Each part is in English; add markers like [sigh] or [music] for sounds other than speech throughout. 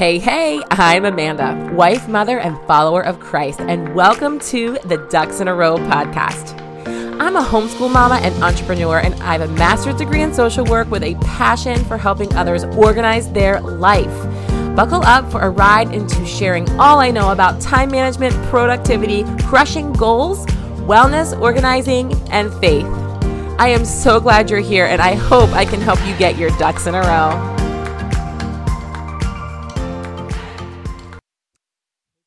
Hey, hey, I'm Amanda, wife, mother, and follower of Christ, and welcome to the Ducks in a Row podcast. I'm a homeschool mama and entrepreneur, and I have a master's degree in social work with a passion for helping others organize their life. Buckle up for a ride into sharing all I know about time management, productivity, crushing goals, wellness, organizing, and faith. I am so glad you're here, and I hope I can help you get your ducks in a row.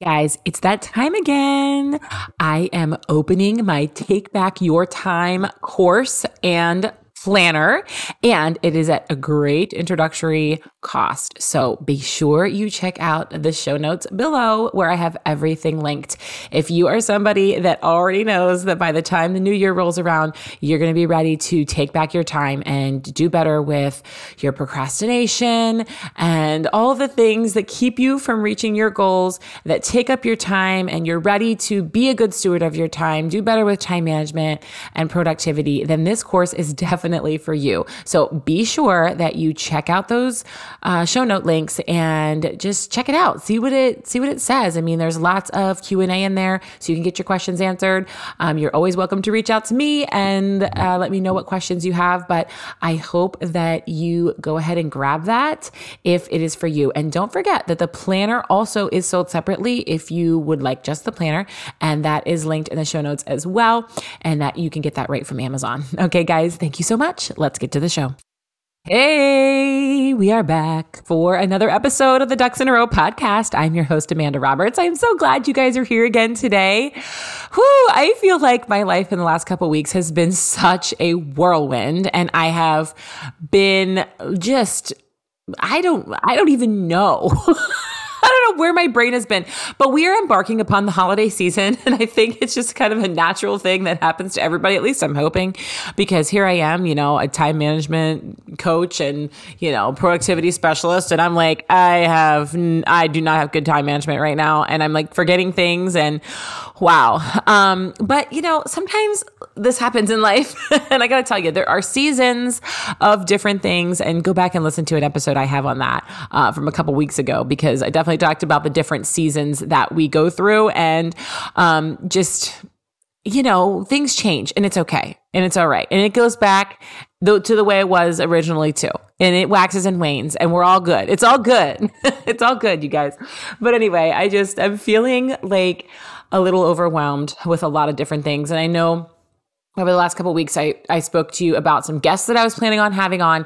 Guys, it's that time again. I am opening my Take Back Your Time course and planner, and it is at a great introductory cost. So be sure you check out the show notes below where I have everything linked. If you are somebody that already knows that by the time the new year rolls around, you're going to be ready to take back your time and do better with your procrastination and all the things that keep you from reaching your goals, that take up your time, and you're ready to be a good steward of your time, do better with time management and productivity, then this course is definitely for you. So be sure that you check out those uh, show note links and just check it out. See what it see what it says. I mean, there's lots of Q and A in there, so you can get your questions answered. Um, you're always welcome to reach out to me and uh, let me know what questions you have. But I hope that you go ahead and grab that if it is for you. And don't forget that the planner also is sold separately if you would like just the planner, and that is linked in the show notes as well, and that you can get that right from Amazon. [laughs] Okay, guys, thank you so much much. Let's get to the show. Hey, we are back for another episode of the Ducks in a Row podcast. I'm your host, Amanda Roberts. I'm so glad you guys are here again today. Whew, I feel like my life in the last couple weeks has been such a whirlwind and I have been just, I don't, I don't even know. [laughs] Know where my brain has been, but we are embarking upon the holiday season. [laughs] And I think it's just kind of a natural thing that happens to everybody. At least I'm hoping, because here I am, you know, a time management coach and, you know, productivity specialist. And I'm like, I have, I do not have good time management right now. And I'm like forgetting things and wow. Um, but, you know, sometimes this happens in life. [laughs] and I got to tell you, there are seasons of different things. And go back and listen to an episode I have on that uh, from a couple weeks ago, because I definitely talked about the different seasons that we go through and um, just you know, things change and it's okay and it's all right. And it goes back to the way it was originally too. And it waxes and wanes and we're all good. It's all good. [laughs] it's all good, you guys. But anyway, I just, I'm feeling like a little overwhelmed with a lot of different things. And I know over the last couple weeks I, I spoke to you about some guests that i was planning on having on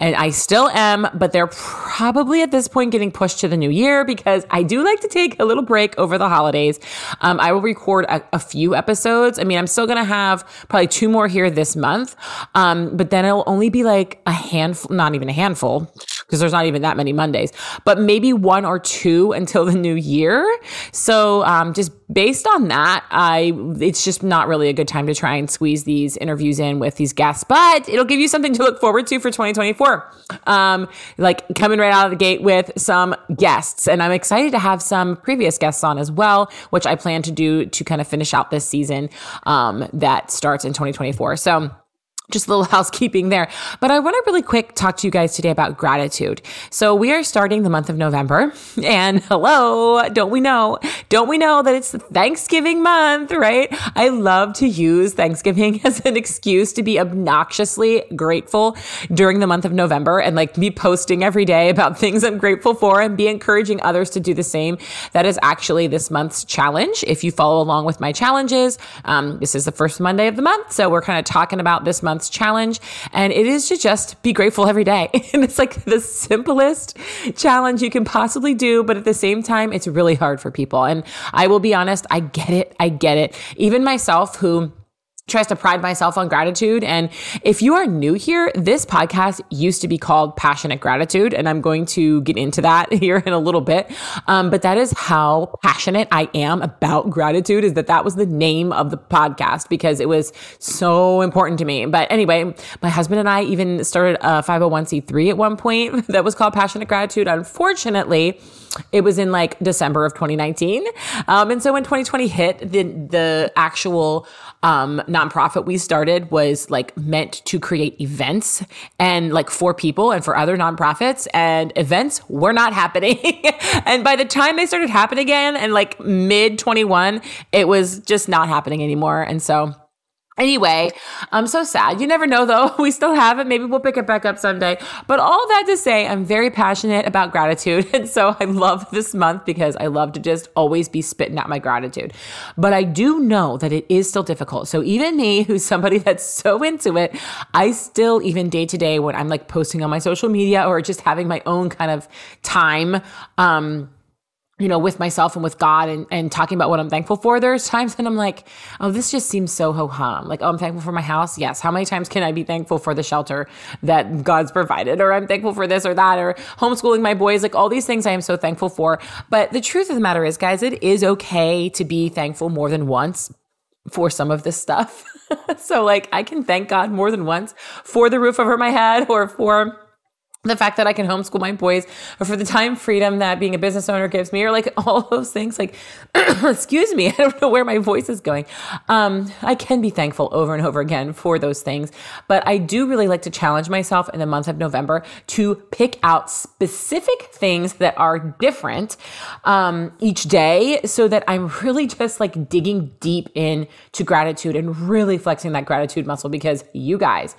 and i still am but they're probably at this point getting pushed to the new year because i do like to take a little break over the holidays. Um, i will record a, a, few episodes. I mean i'm still going to have probably two more here this month. Um, but then it'll only be like a handful not even a handful because there's not even that many mondays but maybe one or two [laughs] until the new year so um, just based on that i it's just not really a good time to try and squeeze these interviews in with these guests, but it'll give you something to look forward to for 2024. Um, like coming right out of the gate with some guests. And I'm excited to have some previous guests on as well, which I plan to do to kind of finish out this season um, that starts in 2024. So, just a little [laughs] housekeeping there. But I want to really quick talk to you guys today about gratitude. So we are starting the month of November [laughs] and hello, don't we know? Don't we know that it's Thanksgiving month, right? I love to use Thanksgiving [laughs] as an excuse to be obnoxiously grateful during the month of November and like be posting every day about things I'm grateful for and be encouraging others to do the same. That is actually this month's challenge. If you follow along with my challenges, um, this is the first Monday of the month. So we're kind of talking about this month month's challenge. And it is to just be grateful every day. [laughs] and it's like the simplest challenge you can possibly do. But at the same time, it's really hard for people. And I will be honest, I get it. I get it. Even myself, who tries to pride myself on gratitude. And if you are new here, this podcast used to be called Passionate Gratitude, and I'm going to get into that [laughs] here in a little bit. Um, but that is how passionate I am about gratitude. Is that that was the name of the podcast because it was so important to me. But anyway, my husband and I even started a 501c3 at one point [laughs] that was called Passionate Gratitude. Unfortunately, it was in like December of 2019. Um, and so when 2020 hit, the the actual um, nonprofit we started was like meant to create events and like for people and for other nonprofits and events were not happening. [laughs] and by the time they started happening again and like mid 21, it was just not happening anymore. And so Anyway, I'm so sad. You never know though. [laughs] We still have it. Maybe we'll pick it back up someday. But all that to say, I'm very passionate about gratitude. [laughs] And so I love this month because I love to just always be spitting out my gratitude. But I do know that it is still difficult. So even me, [laughs] who's somebody that's so into it, I still, even day to day, when I'm like posting on my social media or just having my own kind of time, um, you know, with myself and with God and, and talking about what I'm thankful for, there's times that I'm like, oh, this just seems so ho hum. Like, oh, I'm thankful for my house. Yes. How many times can I be thankful for the shelter that God's provided? Or I'm thankful for this or that, or homeschooling my boys. Like, all these things I am so thankful for. But the truth of the matter is, guys, it is okay to be thankful more than once for some of this stuff. [laughs] so, like, I can thank God more than once for the roof over my head or for the fact that I can homeschool my boys or for the time freedom that being a business owner gives me or like [laughs] all those things like [clears throat] excuse me [laughs] I don't know where my voice is going. Um, I can be thankful over and over again for those things but I do really like to challenge myself in the month of November to pick out specific things that are different um, each day so that I'm really just like digging deep into gratitude and really flexing that gratitude muscle because you guys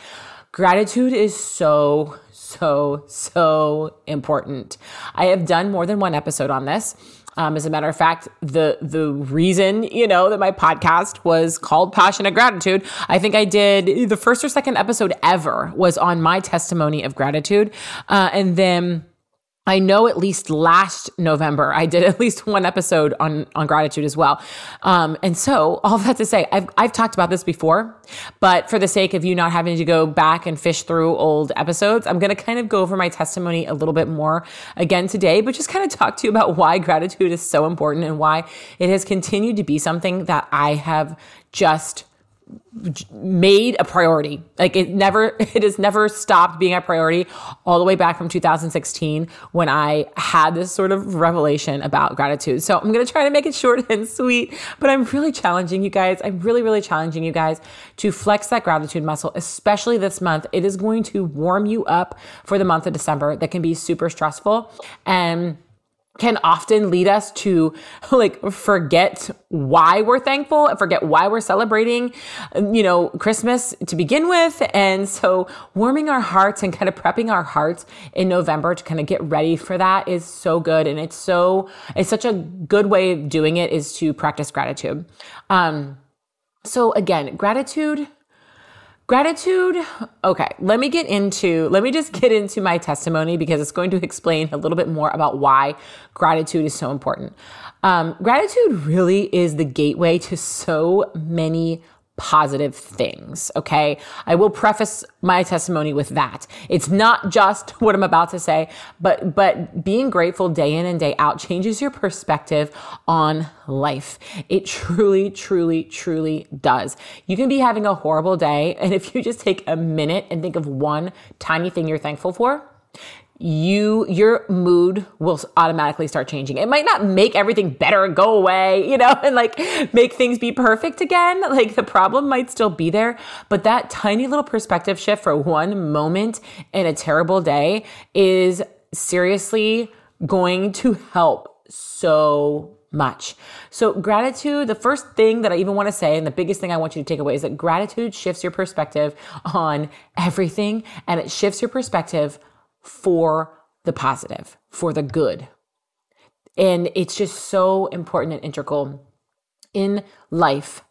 gratitude is so so, so important. I have done more than one episode on this. Um, as a matter of fact, the the reason you know that my podcast was called Passionate Gratitude, I think I did the first or second episode ever was on my testimony of gratitude, uh, and then I know at least last November I did [laughs] at least one episode on on gratitude as well. Um, and so [laughs] all that to say, I've I've talked about this before, but for the sake of you not having to go back and fish through old episodes, I'm going to kind of go over my testimony a little bit more again today, but just kind of talk to you about why gratitude is so important and why it has continued to be something that I have just made a priority. Like it never, [laughs] it has never stopped being a priority all the way back from 2016 when I had this sort of revelation about gratitude. So I'm going to try to make it [laughs] short and sweet, but I'm really challenging you guys. I'm really, really challenging you guys to flex that gratitude muscle, especially this month. It is going to warm you up for the month of December that can be super stressful. And can often lead us to [laughs] like forget why we're thankful and forget why we're celebrating, you know, Christmas to begin with. And so warming our hearts and kind of prepping our hearts in November to kind of get ready for that is so good. And it's so, it's such a good way of doing it is to practice gratitude. Um, so again, gratitude Gratitude. Okay, let me get into, let me just get into my testimony because it's going to explain a little bit more about why gratitude is so important. Um, gratitude really is the gateway to so many positive things. Okay. I will preface my testimony with that. It's not just [laughs] what I'm about to say, but, but being grateful day in and day out changes your perspective on life. It truly, truly, truly does. You can be having a horrible day. And if you just take a minute and think of one tiny thing you're thankful for, you your mood will automatically start changing. It might not make everything better go away, you know, [laughs] and like make things be perfect again. Like the problem might still be there, but that tiny little perspective shift for one moment in a terrible day is seriously going to help so much. So, gratitude, the first thing that I even want to say, and the biggest thing I want you to take away is that gratitude shifts your perspective on everything and it shifts your perspective for the positive, for the good. And it's just so important and integral in life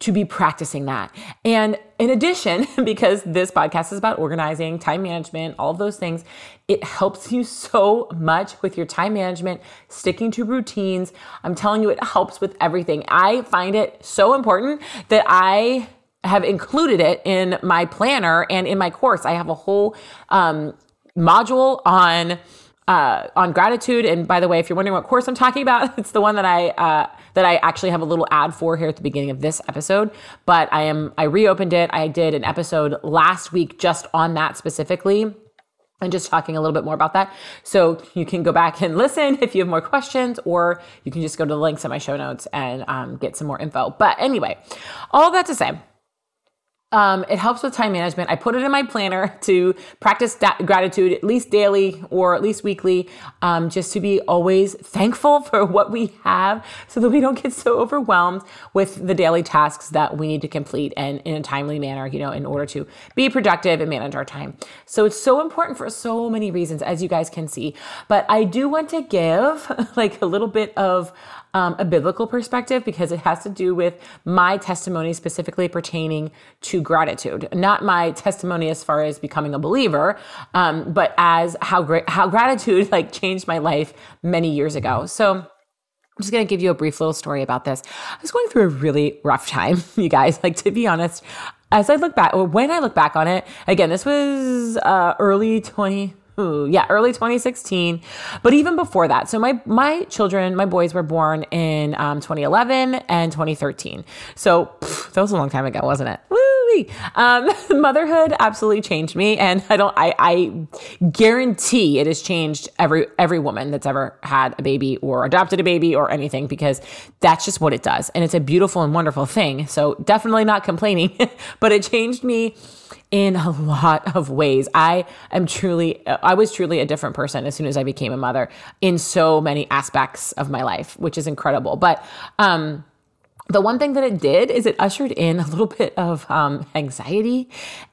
to be practicing that. And in addition, [laughs] because this podcast is about organizing, time management, all those things, it helps you so much with your time management, sticking to routines. I'm telling you, it helps with everything. I find it so important that I have included it in my planner and in my course. I have a whole um, module on uh, on gratitude. And by the way, if you're wondering what course I'm talking about, [laughs] it's the one that I uh, that I actually have a little ad for here at the beginning of this episode. But I am I reopened it. I did an episode last week just on that specifically. And just talking a little bit more about that. So you can go back and [laughs] listen if you have more questions, or you can just go to the links in my show notes and um, get some more info. But anyway, all that to say, Um, it helps with time management. I put it in my planner [laughs] to practice da- gratitude at least daily or at least weekly, um, just to be always thankful [laughs] for what we have so that we don't get so overwhelmed with the daily tasks that we need to complete and in a timely manner, you know, in order to be productive and manage our time. So it's so important for so many reasons, as you guys can see. But I do want to give [laughs] like a little bit of um, a biblical perspective because it has to do with my testimony specifically pertaining to gratitude, not my testimony as far as becoming a believer, um, but as how great how gratitude [laughs] like changed my life many years ago. So. I'm just going to give you a brief little story about this. I was going through a really rough time, [laughs] you guys. Like, to be honest, as I look back, or when I look back on it, again, this was uh, early 20, Yeah, early 2016. But even before that, so my my children, my boys were born in um, 2011 and 2013. So pff, that was a long time ago, wasn't it? Woo! Um, [laughs] motherhood absolutely changed me, and I don't. I, I guarantee it has changed every every woman that's ever had a baby or adopted a baby or anything because that's just what it does, and it's a beautiful and wonderful thing. So definitely not complaining, [laughs] but it changed me in a [laughs] lot of ways. I am truly, I was truly a different person as soon as I became a mother in so many aspects of my life, which is incredible. But, um, the one thing that it did is it ushered in a little bit of um, anxiety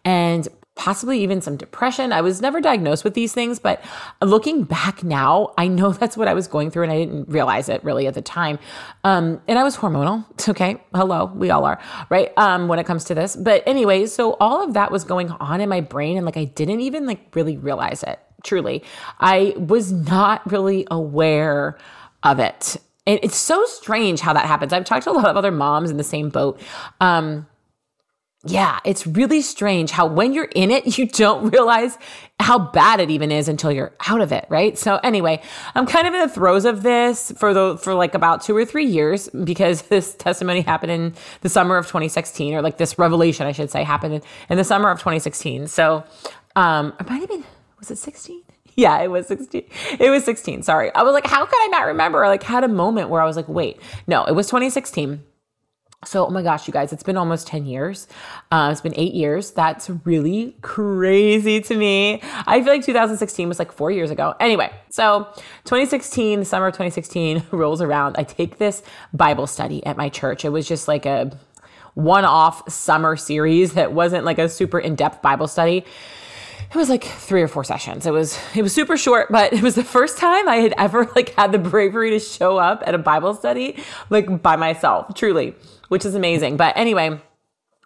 and possibly even some depression. I was never diagnosed with these things, but looking back now, I know [laughs] that's what I was going through and I didn't realize it really at the time. Um, and I was hormonal. [laughs] Okay. Hello. We all are, right? Um, when it comes to this. But anyway, so all of that was going on in my brain and like I didn't even like really realize it. Truly. I was not really aware of it. And it's so strange how that happens. I've talked to a lot of other moms in the same boat. Um, yeah, it's really strange how when you're in it, [laughs] you don't realize how bad it even is until you're out of it, right? So anyway, I'm kind of in the throes of this for the for like about 2 or 3 years because [laughs] this testimony happened in the summer of 2016 or like this revelation I should say happened in, in the summer of 2016. So um it might have been was it 16? [laughs] Yeah, it was 16. It was 16. Sorry. I was like, how could I not remember? Like had a moment where I was like, wait, no, it was 2016 so, oh my gosh, you guys, it's been almost 10 years. Uh, it's been eight years. That's really crazy to me. I feel like 2016 was like four years ago. Anyway, so 2016, the summer of 2016 [laughs] rolls around. I take this Bible study at my church. It was just like a one off summer series that wasn't like a super in depth Bible study it was like three or four sessions. It was it was super short, but it was the first time I had ever like had the bravery to show up at a Bible study like by myself, truly which is amazing. But anyway,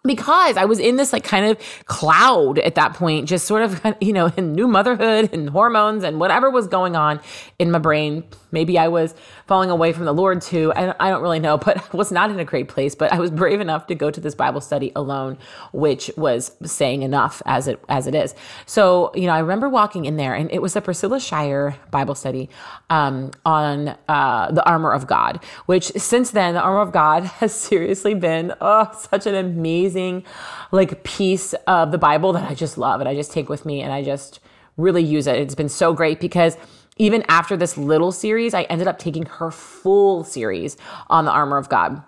because I was in this like kind of cloud at that point, just sort of, [laughs] you know, in [laughs] new motherhood and hormones and whatever was going on in my brain. Maybe I was falling away from the Lord too. I, I don't really know, [laughs] but I was not in a great place. But I was brave enough to go to this Bible study alone, which was saying enough as it as it is. So you know, I remember walking in there, and it was a Priscilla Shirer Bible study um, on uh, the armor of God. Which since then, the armor of God [laughs] has seriously been oh such an amazing like piece of the Bible that I just love and I just take with me and I just really use it. It's been so great because even after this little series, I ended up taking her full series on the armor of God.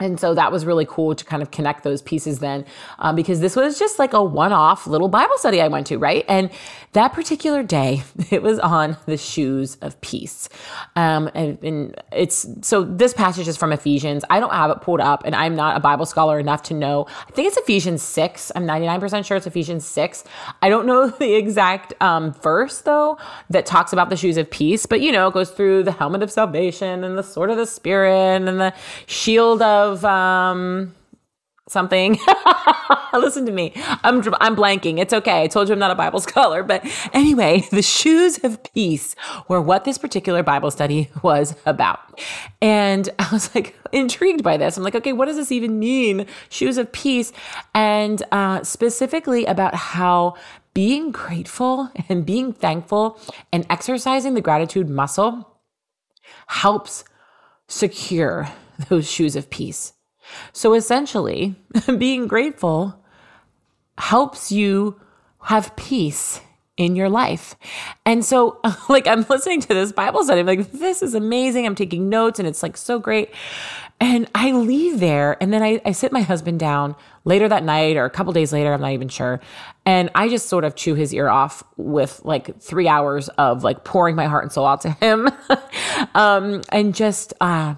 And so that was really cool to kind of connect those pieces then, um, because this was just like a one off little Bible study I went to, right? And that particular day, [laughs] it was on the shoes of peace. Um, and, and, it's so this passage is from Ephesians. I don't have it pulled up, and I'm not a Bible scholar enough to know. I think it's Ephesians 6. I'm 99% sure it's Ephesians 6. I don't know [laughs] the exact um, verse, though, that talks about the shoes of peace, but you know, it goes through the helmet of salvation and the sword of the Spirit and the shield of of um something. [laughs] Listen to me. I'm I'm blanking. It's okay. I told you I'm not a Bible [laughs] scholar, but anyway, the shoes of peace were what this particular Bible study was about. And [laughs] I was like intrigued by this. I'm like, okay, what does this even mean? Shoes of peace, and uh, specifically about how being grateful and being thankful and exercising the gratitude muscle helps secure those shoes of peace. So essentially, [laughs] being grateful helps you have peace in your life. And so, [laughs] like, I'm listening to this Bible study. I'm like, this is amazing. I'm taking notes and it's like so great. And I leave there and then I, I sit my husband down later that night or a couple days later, I'm not even sure. And I just sort of chew his ear off with like three hours of like pouring my heart and soul out to him. [laughs] um, and just uh,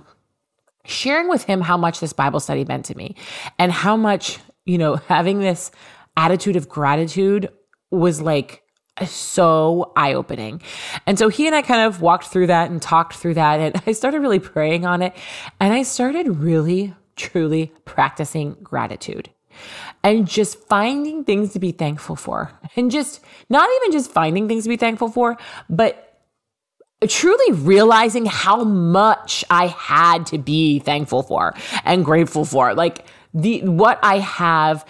sharing with him how much this Bible study meant to me and how much, you know, having this attitude of gratitude was like so eye opening. And so he and I kind of walked through that and talked through that. And [laughs] I started really praying on it. And I started really, truly practicing gratitude and just finding things to be thankful for. And just not even just finding things to be thankful for, but truly realizing how much I had to be thankful for and grateful for. Like the what I have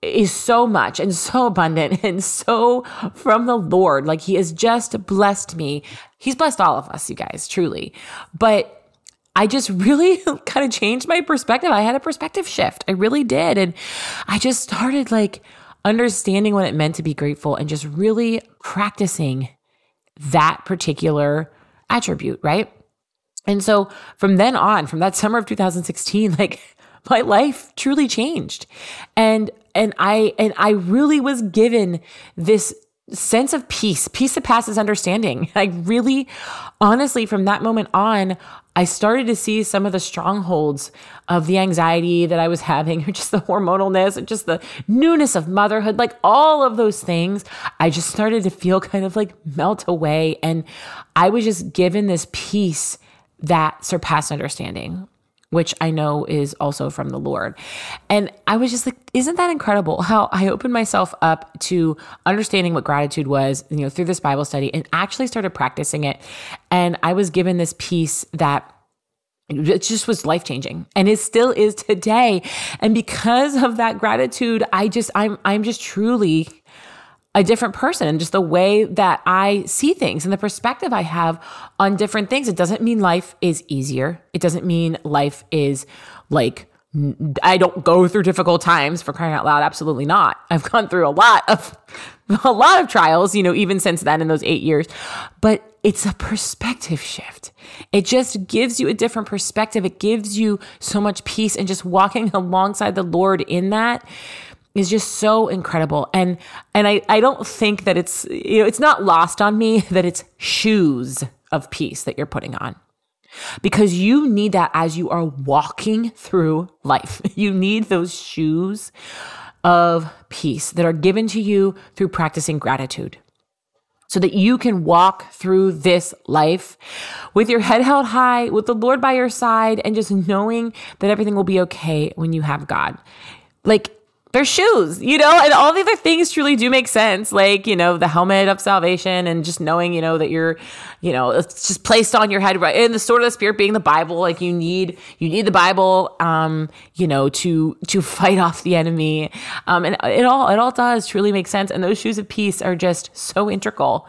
is so much and so abundant [laughs] and so from the Lord. Like he has just blessed me. He's blessed all of us, you guys, truly. But I just really [laughs] kind of changed my perspective. I had a perspective shift. I really did. And I just started like understanding what it meant to be grateful and just really practicing that particular attribute, right? And so from then on, from that summer of 2016, [laughs] like my life truly changed. And and I and I really was given this sense of peace, peace that passes understanding. [laughs] Like really honestly from that moment on, I started to see some of the strongholds of the anxiety that I was having, [laughs] or just the hormonalness, and just the newness of motherhood, like all of those things. I just started to feel [laughs] kind of like melt away. And I was just given this peace that surpassed understanding which I know is also from the Lord. And I was just like, isn't that incredible how I opened myself up to understanding what gratitude was, you know, through this Bible study and actually started practicing it. And I was given this peace that it just was life changing and it still is today. And because of that gratitude, I just, I'm, I'm just truly a different person and just the way that I see things and the perspective I have on different things. It doesn't mean life is easier. It doesn't mean life is like, I don't go through difficult times for crying out loud. Absolutely not. I've gone through a lot of, [laughs] a lot of trials, you know, even since then in those eight years, but it's a perspective shift. It just gives you a different perspective. It gives you so much peace and just walking [laughs] alongside the Lord in that is just so incredible. And and I, I don't think that it's you know it's not lost on me that it's shoes of peace that you're putting on. Because you need that as you are walking through life. [laughs] You need those shoes of peace that are given to you through practicing gratitude so that you can walk through this life with your head held high, with the Lord by your side, and just knowing that everything will be okay when you have God. Like, their shoes, you know, and all the other things truly do make sense. Like, you know, the helmet of salvation and just knowing, you know, that you're, you know, it's just placed on your head, right? And the sword of the spirit being the Bible. Like you need, you need the Bible, um, you know, to, to [laughs] fight off the enemy. Um, and it all, it all does truly make sense. And those shoes of peace are just so integral,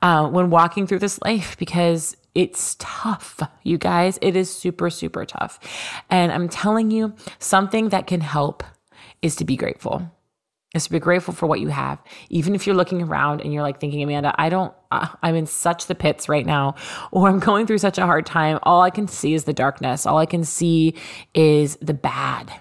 uh, when walking through this life because it's tough, you guys. It is super, super tough. And I'm telling you something that can help is to be grateful is to be grateful for what you have. Even if you're looking around and you're like thinking, Amanda, I don't, uh, I'm in such the pits right now, [laughs] or I'm going through such a hard time. All I can see is the darkness. All I can see is the bad.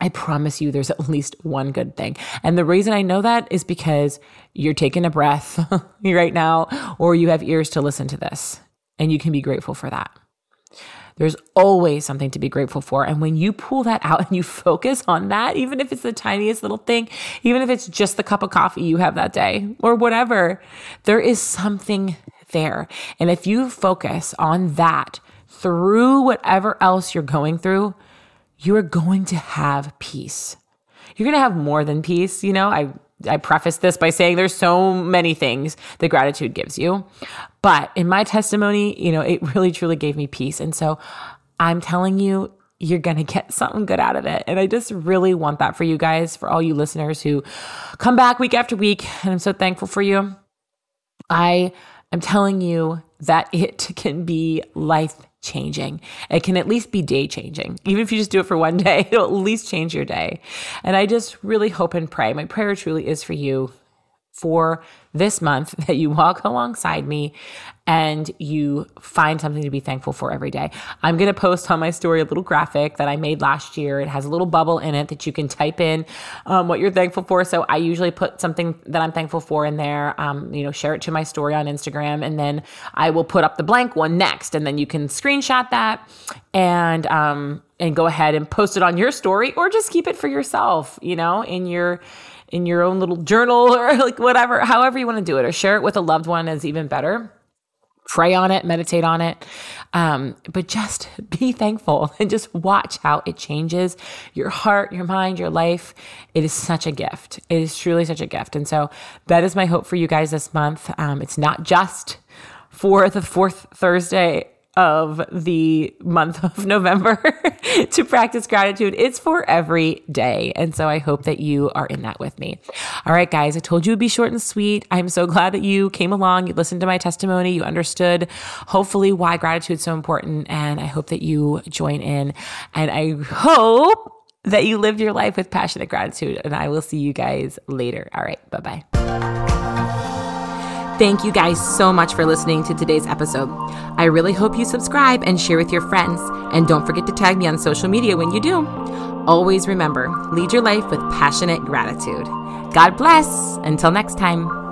I promise you there's at least one good thing. And the reason I know that is because you're taking a breath [laughs] right now, or you have ears to listen to this, and you can be grateful for that. There's always something to be grateful for. And when you pull that out [laughs] and you focus on that, even if it's the tiniest little thing, even if it's just the cup of coffee you have that day or whatever, there is something there. And if you focus on that through whatever else you're going through, you are going to have peace. You're going to have more than peace. You know, I I preface this by saying there's so many things that gratitude gives you. But in my testimony, you know, it really truly gave me peace. And so I'm telling you, you're going to get something good out of it. And I just really want that for you guys, for all you listeners who come back week after week. And I'm so thankful for you. I am telling you that it [laughs] can be life changing. It can at least be day changing. Even if you just do it for one [laughs] day, it'll at least change your day. And I just really hope and pray. My prayer truly is for you for this month [laughs] that you walk alongside me and you find something to be thankful for every day. I'm going to post on my story a little graphic that I made last year. It has a little bubble in it that you can type in um, what you're thankful for. So I usually put something that I'm thankful for in there, um, you know, share it to my story on Instagram, and then I will put up the blank one next. And then you can screenshot that and, um, and go ahead and post it on your story or just keep it for yourself, you know, in your, in your own little journal [laughs] or like whatever, however you want to do it, or share it with a loved one is even better pray on it, meditate on it. Um, but just [laughs] be thankful [laughs] and just watch how it changes your heart, your mind, your life. It is such a gift. It is truly such a gift. And so that is my hope for you guys this month. Um, it's not just for the fourth Thursday of the month [laughs] of November [laughs] to practice gratitude. It's for every day. And so I hope that you are in that with me. All right, guys, I told you it'd be short and sweet. I'm so glad that you came along, you listened to my testimony, you understood hopefully why gratitude is so important. And I hope that you join in. And I hope that you lived your life with passionate gratitude. And I will see you guys later. All right, bye bye. Thank you guys so much for listening to today's episode. I really hope you subscribe and share with your friends. And don't forget to tag me on social media when you do. Always remember lead your life with passionate gratitude. God bless. Until next time.